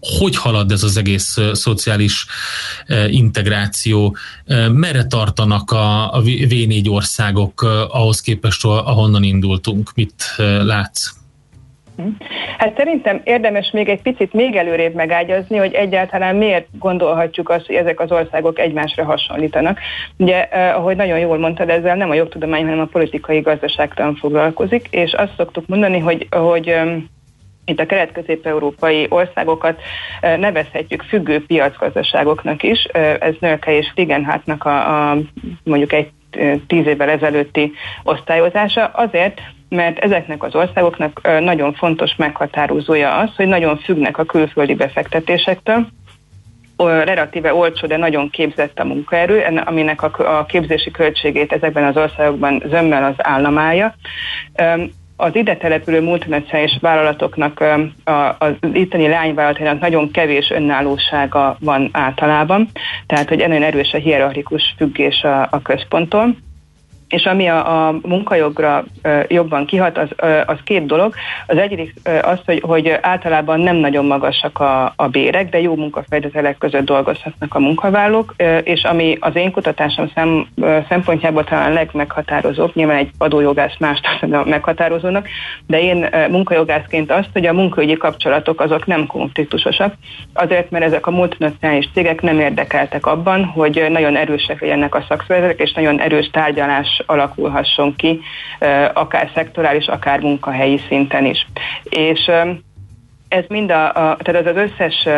hogy halad ez az egész szociális integráció, merre tartanak a, a V- V4 országok ahhoz képest, ahonnan indultunk, mit látsz? Hát szerintem érdemes még egy picit még előrébb megágyazni, hogy egyáltalán miért gondolhatjuk azt, hogy ezek az országok egymásra hasonlítanak. Ugye, eh, ahogy nagyon jól mondtad, ezzel nem a jogtudomány, hanem a politikai gazdaságtan foglalkozik, és azt szoktuk mondani, hogy, hogy em, itt a kelet-közép-európai országokat eh, nevezhetjük függő piacgazdaságoknak is. Eh, Ez Nölke és Frigenhátnak a, a mondjuk egy tíz évvel ezelőtti osztályozása azért, mert ezeknek az országoknak nagyon fontos meghatározója az, hogy nagyon függnek a külföldi befektetésektől, relatíve olcsó, de nagyon képzett a munkaerő, aminek a, képzési költségét ezekben az országokban zömmel az államája. Az ide települő multinacionális vállalatoknak, az itteni leányvállalatainak nagyon kevés önállósága van általában, tehát hogy nagyon erős a hierarchikus függés a, a központtól. És ami a, a munkajogra ö, jobban kihat, az, ö, az két dolog. Az egyik ö, az, hogy, hogy általában nem nagyon magasak a, a bérek, de jó munkafejletelek között dolgozhatnak a munkavállalók, ö, és ami az én kutatásom szem, ö, szempontjából talán legmeghatározóbb, nyilván egy adójogász más meghatározónak, de én ö, munkajogászként azt, hogy a munkaügyi kapcsolatok azok nem konfliktusosak, azért, mert ezek a multinacionális cégek nem érdekeltek abban, hogy nagyon erősek legyenek a szakszervezetek, és nagyon erős tárgyalás alakulhasson ki, akár szektorális, akár munkahelyi szinten is. És ez mind a, a tehát az az összes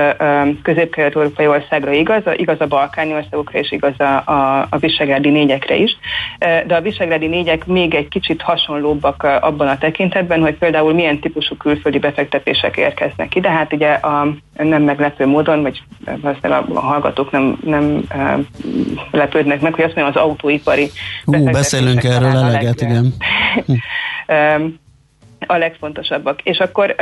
közép-kelet-európai országra igaz, a- igaz a balkáni országokra és igaz a, a, a visegrádi négyekre is, de a visegrádi négyek még egy kicsit hasonlóbbak abban a tekintetben, hogy például milyen típusú külföldi befektetések érkeznek ide. Hát ugye a, nem meglepő módon, vagy valószínűleg a, hallgatók nem, nem lepődnek meg, hogy azt mondjam, az autóipari Hú, beszélünk erről eleget, leg- igen. Öm, a legfontosabbak. És akkor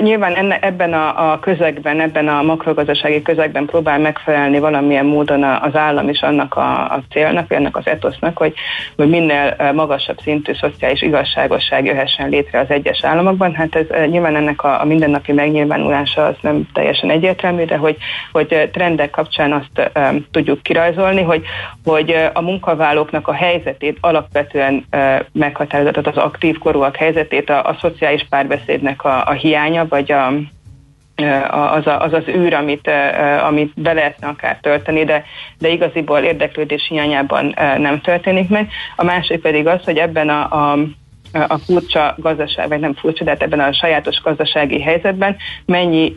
nyilván enne, ebben a, a közegben, ebben a makrogazdasági közegben próbál megfelelni valamilyen módon az állam is annak a, a célnak, vagy annak az etosznak, hogy, hogy minél ö, magasabb szintű szociális igazságosság jöhessen létre az egyes államokban. Hát ez ö, nyilván ennek a, a mindennapi megnyilvánulása az nem teljesen egyértelmű, de hogy, hogy ö, trendek kapcsán azt ö, tudjuk kirajzolni, hogy, hogy a munkavállalóknak a helyzetét alapvetően ö, meghatározott, az aktív korúak helyzetét, a, a szociális párbeszédnek a, a hiánya, vagy a, az, a, az az űr, amit, amit be lehetne akár tölteni, de, de igaziból érdeklődés hiányában nem történik meg. A másik pedig az, hogy ebben a, a a furcsa gazdaság, vagy nem furcsa, de hát ebben a sajátos gazdasági helyzetben mennyi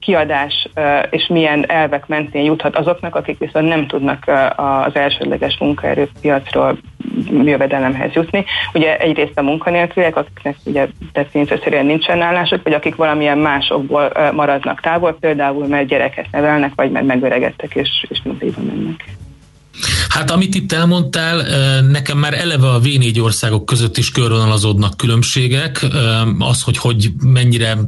kiadás és milyen elvek mentén juthat azoknak, akik viszont nem tudnak az elsődleges munkaerőpiacról jövedelemhez jutni. Ugye egyrészt a munkanélküliek, akiknek ugye definíciószerűen nincsen állások, vagy akik valamilyen másokból maradnak távol, például mert gyereket nevelnek, vagy mert megöregedtek és, és nyugdíjba mennek. Hát amit itt elmondtál, nekem már eleve a V4 országok között is körvonalazódnak különbségek. Az, hogy hogy mennyire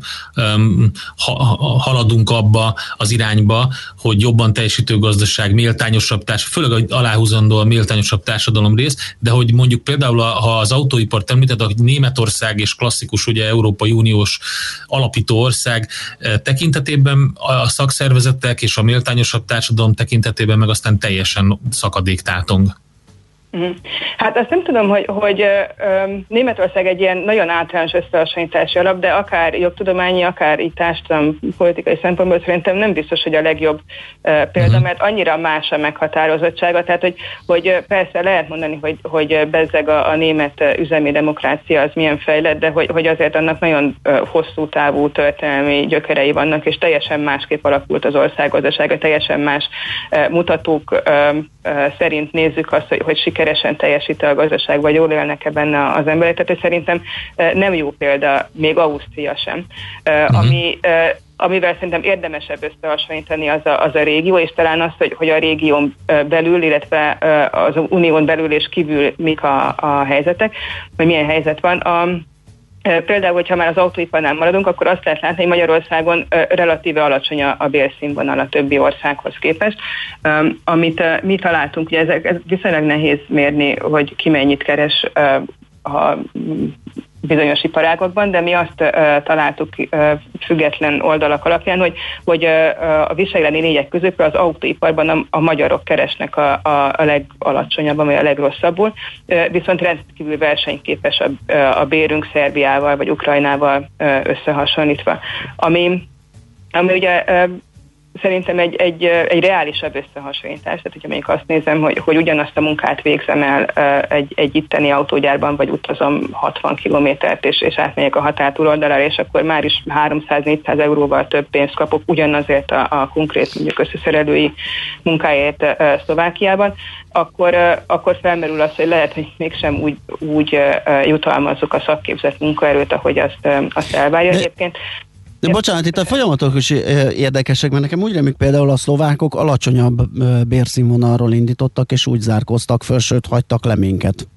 haladunk abba az irányba, hogy jobban teljesítő gazdaság, méltányosabb társadalom, főleg aláhúzandó a méltányosabb társadalom rész, de hogy mondjuk például, ha az autóipart említed, hogy Németország és klasszikus ugye Európai Uniós alapító ország tekintetében a szakszervezetek és a méltányosabb társadalom tekintetében meg aztán teljesen szakadék tátong. Mhm. Hát azt nem tudom, hogy, hogy Németország egy ilyen nagyon általános összehasonlítási alap, de akár jogtudományi, akár így társadalom politikai szempontból szerintem nem biztos, hogy a legjobb példa, mert annyira más a meghatározottsága, tehát hogy, hogy persze lehet mondani, hogy, hogy bezzeg a, a német üzemi demokrácia az milyen fejlett, de hogy, hogy azért annak nagyon hosszú távú történelmi gyökerei vannak, és teljesen másképp alakult az országgazdasága, teljesen más mutatók szerint nézzük azt, hogy, hogy sikeresen teljesít a gazdaság, vagy jól élnek-e benne az emberek. Tehát szerintem ö, nem jó példa, még Ausztria sem, uh-huh. ami ö, amivel szerintem érdemesebb összehasonlítani az a, az a régió, és talán az, hogy, hogy a régión belül, illetve az unión belül és kívül mik a, a helyzetek, vagy milyen helyzet van. A, Például, hogyha már az autóiparnál maradunk, akkor azt lehet látni, hogy Magyarországon relatíve alacsony a bérszínvonal a többi országhoz képest. Amit mi találtunk, ugye ezek, ez viszonylag nehéz mérni, hogy ki mennyit keres ha bizonyos iparágokban, de mi azt ö, találtuk ö, független oldalak alapján, hogy, hogy ö, a visegrádi négyek között az autóiparban a, a magyarok keresnek a, a, a legalacsonyabban, vagy a legrosszabbul, ö, viszont rendkívül versenyképes a, a bérünk Szerbiával vagy Ukrajnával ö, összehasonlítva. Ami, ami ugye ö, szerintem egy, egy, egy reálisabb összehasonlítás, tehát hogyha mondjuk azt nézem, hogy, hogy ugyanazt a munkát végzem el egy, egy itteni autógyárban, vagy utazom 60 kilométert, és, és átmegyek a határ túloldalára, és akkor már is 300-400 euróval több pénzt kapok ugyanazért a, a konkrét mondjuk összeszerelői munkáért Szlovákiában, akkor, akkor felmerül az, hogy lehet, hogy mégsem úgy, úgy jutalmazzuk a szakképzett munkaerőt, ahogy azt, azt elvárja egyébként. De bocsánat, itt a folyamatok is érdekesek, mert nekem úgy rémlik például a szlovákok alacsonyabb bérszínvonalról indítottak, és úgy zárkoztak föl, sőt hagytak le minket.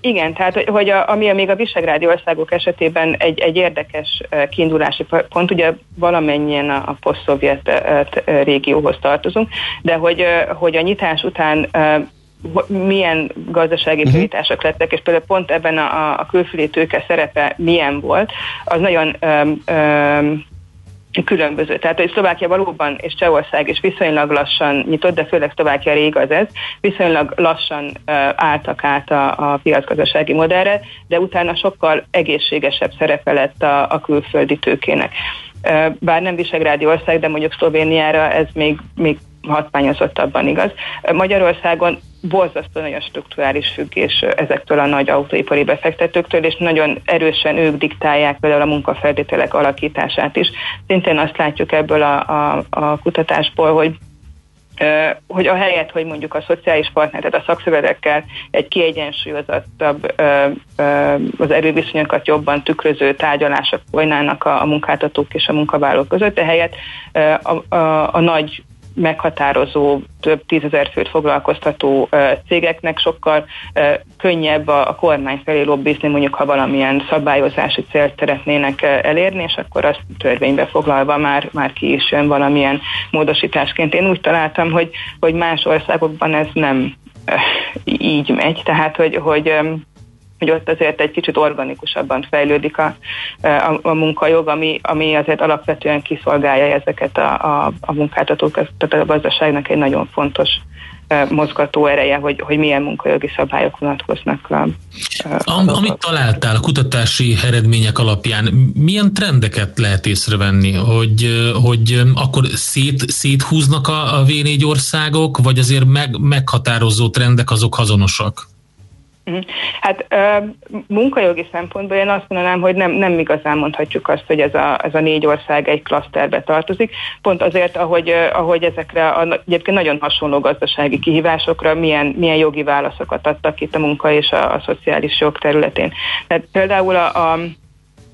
Igen, tehát hogy, a, ami a még a visegrádi országok esetében egy, egy érdekes kiindulási pont, ugye valamennyien a, a poszt-szovjet régióhoz tartozunk, de hogy, hogy a nyitás után milyen gazdasági prioritások lettek, és például pont ebben a, a külföldi tőke szerepe milyen volt, az nagyon öm, öm, különböző. Tehát, hogy Szlovákia valóban és Csehország is viszonylag lassan nyitott, de főleg Szlovákiára igaz ez, viszonylag lassan uh, álltak át a, a piacgazdasági modellre, de utána sokkal egészségesebb szerepe lett a, a külföldi tőkének. Uh, bár nem visegrádi ország, de mondjuk Szlovéniára ez még, még hatványozottabban igaz. Magyarországon borzasztó nagyon strukturális függés ezektől a nagy autóipari befektetőktől, és nagyon erősen ők diktálják például a munkafeltételek alakítását is. Szintén azt látjuk ebből a, a, a kutatásból, hogy hogy a helyet, hogy mondjuk a szociális partner, tehát a szakszervezetekkel egy kiegyensúlyozottabb, az erőviszonyokat jobban tükröző tárgyalások folynának a, a munkáltatók és a munkavállalók között, ehelyett a, a, a nagy meghatározó, több tízezer főt foglalkoztató cégeknek sokkal könnyebb a, kormány felé lobbizni, mondjuk ha valamilyen szabályozási célt szeretnének elérni, és akkor azt törvénybe foglalva már, már ki is jön valamilyen módosításként. Én úgy találtam, hogy, hogy más országokban ez nem így megy, tehát hogy, hogy hogy ott azért egy kicsit organikusabban fejlődik a, a, a munkajog, ami, ami azért alapvetően kiszolgálja ezeket a, a, a munkáltatók, tehát a gazdaságnak egy nagyon fontos eh, mozgató ereje, hogy, hogy milyen munkajogi szabályok vonatkoznak a, Am, amit találtál a kutatási eredmények alapján, milyen trendeket lehet észrevenni, hogy, hogy akkor szét, széthúznak a, a V4 országok, vagy azért meg, meghatározó trendek azok azonosak? Mhm. Hát munkajogi szempontból én azt mondanám, hogy nem, nem igazán mondhatjuk azt, hogy ez a, ez a négy ország egy klaszterbe tartozik, pont azért, ahogy, ahogy ezekre a, egyébként nagyon hasonló gazdasági kihívásokra milyen, milyen jogi válaszokat adtak itt a munka és a, a szociális jog területén. Tehát például a, a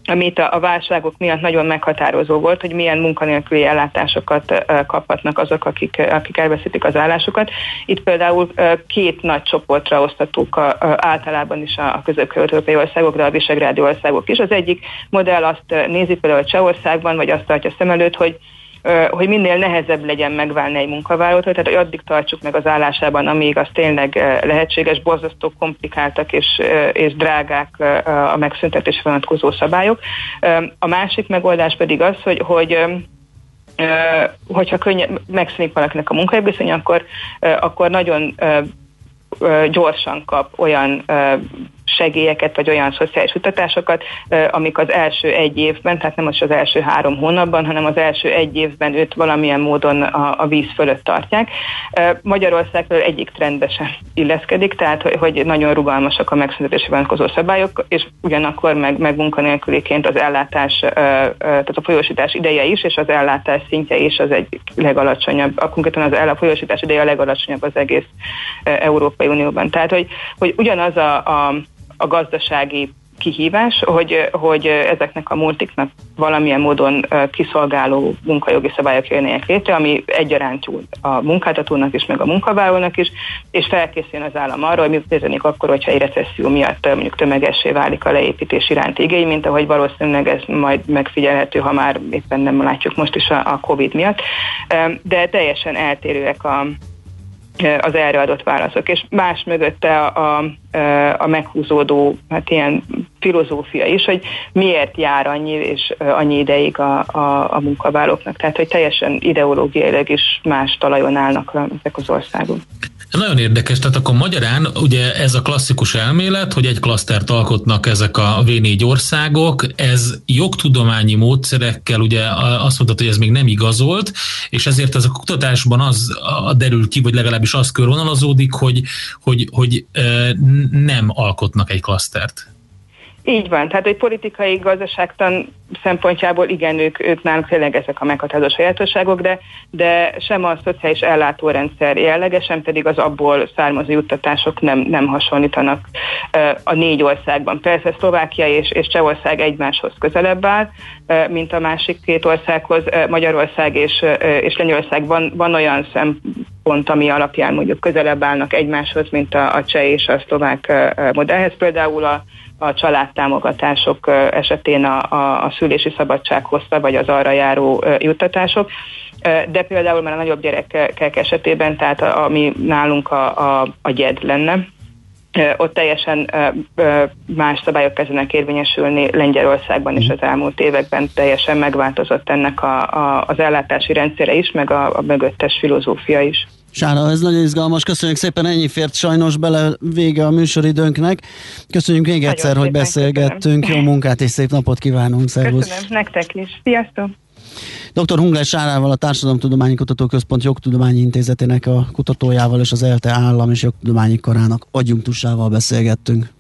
ami itt a, a válságok miatt nagyon meghatározó volt, hogy milyen munkanélküli ellátásokat kaphatnak azok, akik, akik elveszítik az állásukat. Itt például két nagy csoportra a, általában is a, a közép-európai országok, de a visegrádi országok is. Az egyik modell azt nézi például Csehországban, vagy azt tartja szem előtt, hogy hogy minél nehezebb legyen megválni egy munkavállalótól, tehát hogy addig tartsuk meg az állásában, amíg az tényleg lehetséges, borzasztó komplikáltak és, és drágák a megszüntetés vonatkozó szabályok. A másik megoldás pedig az, hogy, hogy hogyha könnyen megszűnik valakinek a munkahelybizony, akkor, akkor nagyon gyorsan kap olyan segélyeket, vagy olyan szociális utatásokat, amik az első egy évben, tehát nem az az első három hónapban, hanem az első egy évben őt valamilyen módon a, a víz fölött tartják. Ö, Magyarország például egyik trendbe sem illeszkedik, tehát hogy, nagyon rugalmasak a megszüntetési vonatkozó szabályok, és ugyanakkor meg, meg munkanélküliként az ellátás, tehát a folyósítás ideje is, és az ellátás szintje is az egy legalacsonyabb, a konkrétan az el- a folyósítás ideje a legalacsonyabb az egész Európai Unióban. Tehát, hogy, hogy ugyanaz a, a, a gazdasági kihívás, hogy, hogy ezeknek a multiknak valamilyen módon kiszolgáló munkajogi szabályok jönnének létre, ami egyaránt a munkáltatónak is, meg a munkavállalónak is, és felkészüljön az állam arra, hogy mi történik akkor, hogyha egy recesszió miatt mondjuk tömegessé válik a leépítés iránti igény, mint ahogy valószínűleg ez majd megfigyelhető, ha már éppen nem látjuk most is a, a COVID miatt. De teljesen eltérőek a, az erre adott válaszok, és más mögötte a, a, a meghúzódó hát ilyen filozófia is, hogy miért jár annyi és annyi ideig a, a, a munkavállalóknak. Tehát, hogy teljesen ideológiailag is más talajon állnak ezek az országok. Ez nagyon érdekes, tehát akkor magyarán ugye ez a klasszikus elmélet, hogy egy klasztert alkotnak ezek a V4 országok, ez jogtudományi módszerekkel ugye azt mondtad, hogy ez még nem igazolt, és ezért ez a kutatásban az a derül ki, vagy legalábbis az körvonalazódik, hogy, hogy, hogy nem alkotnak egy klasztert. Így van, tehát egy politikai gazdaságtan szempontjából igen, ők, ők náluk tényleg ezek a meghatározó sajátosságok, de, de sem a szociális ellátórendszer jellege, sem pedig az abból származó juttatások nem, nem hasonlítanak a négy országban. Persze Szlovákia és, és Csehország egymáshoz közelebb áll, mint a másik két országhoz. Magyarország és, és Lengyelország van, van olyan szempont, ami alapján mondjuk közelebb állnak egymáshoz, mint a, a cseh és a szlovák modellhez. Például a a családtámogatások esetén a, a, a szülési szabadság hossza, vagy az arra járó juttatások. De például már a nagyobb gyerekek esetében, tehát ami nálunk a, a, a gyed lenne, ott teljesen más szabályok kezdenek érvényesülni Lengyelországban is az elmúlt években teljesen megváltozott ennek a, a, az ellátási rendszere is, meg a, a mögöttes filozófia is. Sára, ez nagyon izgalmas, köszönjük szépen, ennyi fért sajnos bele vége a műsoridőnknek. Köszönjük még egyszer, nagyon hogy beszélgettünk, köszönöm. jó munkát és szép napot kívánunk, szervusz! Köszönöm, nektek is, sziasztok! Dr. Hungler Sárával, a Társadalomtudományi Kutatóközpont Jogtudományi Intézetének a kutatójával és az ELTE állam és jogtudományi karának adjunktusával beszélgettünk.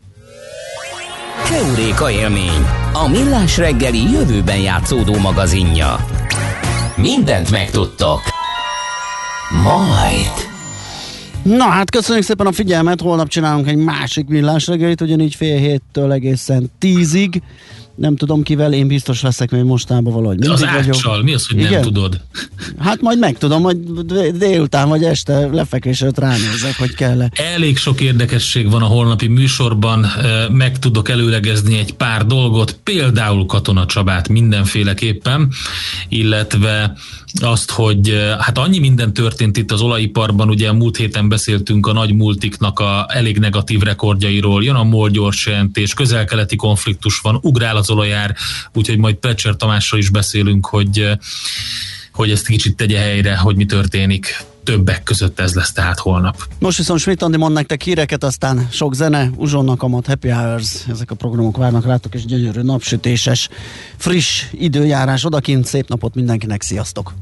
Keuréka élmény, a millás reggeli jövőben játszódó magazinja. Mindent megtudtok. Majd. Na hát köszönjük szépen a figyelmet, holnap csinálunk egy másik millás reggelit, ugyanígy fél héttől egészen tízig. Nem tudom kivel, én biztos leszek még mostában valahogy. Mindig az áccsal, mi az, hogy Igen? nem tudod? Hát majd megtudom, majd délután vagy este lefekvés előtt ránézek, hogy kell -e. Elég sok érdekesség van a holnapi műsorban, meg tudok előlegezni egy pár dolgot, például Katona Csabát mindenféleképpen, illetve azt, hogy hát annyi minden történt itt az olajiparban, ugye múlt héten beszéltünk a nagy multiknak a elég negatív rekordjairól, jön a MOL gyors jelentés, közel-keleti konfliktus van, ugrál az olajár, úgyhogy majd Pecser Tamással is beszélünk, hogy, hogy ezt kicsit tegye helyre, hogy mi történik többek között ez lesz tehát holnap. Most viszont Schmidt Andi mond nektek híreket, aztán sok zene, Uzsonnak amat, Happy Hours, ezek a programok várnak rátok, és gyönyörű napsütéses, friss időjárás odakint, szép napot mindenkinek, sziasztok!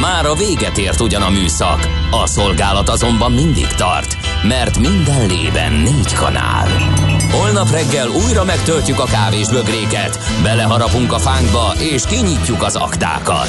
Már a véget ért ugyan a műszak, a szolgálat azonban mindig tart, mert minden lében négy kanál. Holnap reggel újra megtöltjük a kávés bögréket, beleharapunk a fánkba és kinyitjuk az aktákat.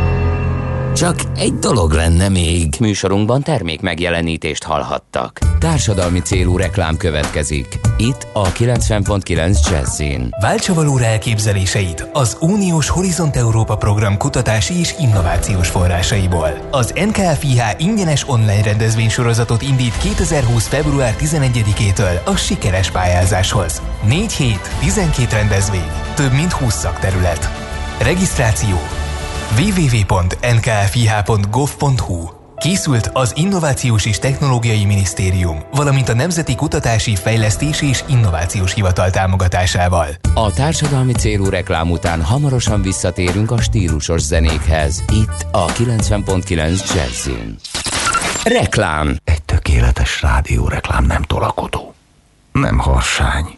Csak egy dolog lenne még. Műsorunkban termék megjelenítést hallhattak. Társadalmi célú reklám következik. Itt a 90.9 Jazzin. Váltsa valóra elképzeléseit az Uniós Horizont Európa program kutatási és innovációs forrásaiból. Az NKFIH ingyenes online rendezvénysorozatot indít 2020. február 11-től a sikeres pályázáshoz. 4 hét, 12 rendezvény, több mint 20 szakterület. Regisztráció www.nkfih.gov.hu Készült az Innovációs és Technológiai Minisztérium, valamint a Nemzeti Kutatási, Fejlesztési és Innovációs Hivatal támogatásával. A társadalmi célú reklám után hamarosan visszatérünk a stílusos zenékhez. Itt a 90.9 Jazzin. Reklám. Egy tökéletes rádióreklám nem tolakodó. Nem harsány.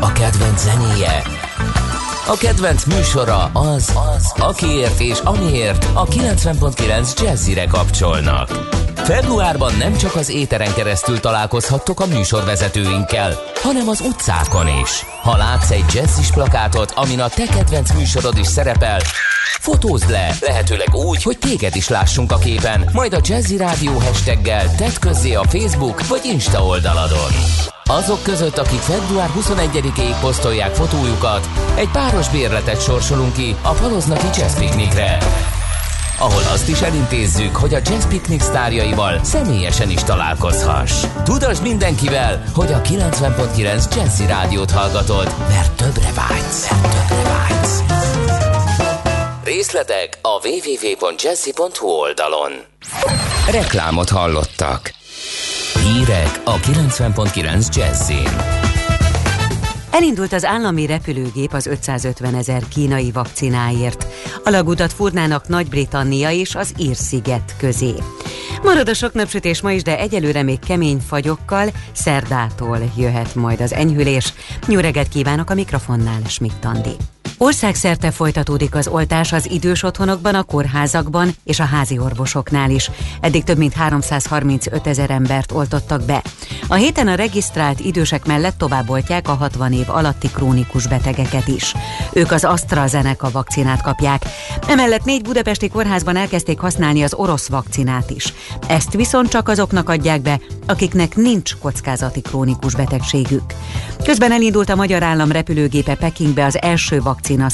A kedvenc zenéje. A kedvenc műsora az, az akiért és amiért a 90.9 Jazzire kapcsolnak. Februárban nem csak az éteren keresztül találkozhattok a műsorvezetőinkkel, hanem az utcákon is. Ha látsz egy jazzis plakátot, amin a te kedvenc műsorod is szerepel, fotózd le, lehetőleg úgy, hogy téged is lássunk a képen, majd a Jazzy Rádió hashtaggel tedd közzé a Facebook vagy Insta oldaladon. Azok között, akik február 21-ig posztolják fotójukat, egy páros bérletet sorsolunk ki a Paloznaki Jazz Picnicre ahol azt is elintézzük, hogy a Jazz Picnic sztárjaival személyesen is találkozhass. Tudasd mindenkivel, hogy a 90.9 Jazzy Rádiót hallgatod, mert többre vágysz. Mert többre vágysz. Részletek a www.jazzy.hu oldalon. Reklámot hallottak. Hírek a 90.9 Jazzin. Elindult az állami repülőgép az 550 ezer kínai vakcináért. A lagutat furnának Nagy-Britannia és az Ír-sziget közé. Marad a sok napsütés ma is, de egyelőre még kemény fagyokkal, szerdától jöhet majd az enyhülés. Reggelt kívánok a mikrofonnál, Schmidt Andi. Országszerte folytatódik az oltás az idős otthonokban, a kórházakban és a házi orvosoknál is. Eddig több mint 335 ezer embert oltottak be. A héten a regisztrált idősek mellett tovább oltják a 60 év alatti krónikus betegeket is. Ők az AstraZeneca vakcinát kapják. Emellett négy budapesti kórházban elkezdték használni az orosz vakcinát is. Ezt viszont csak azoknak adják be, akiknek nincs kockázati krónikus betegségük. Közben elindult a magyar állam repülőgépe Pekingbe az első vakcina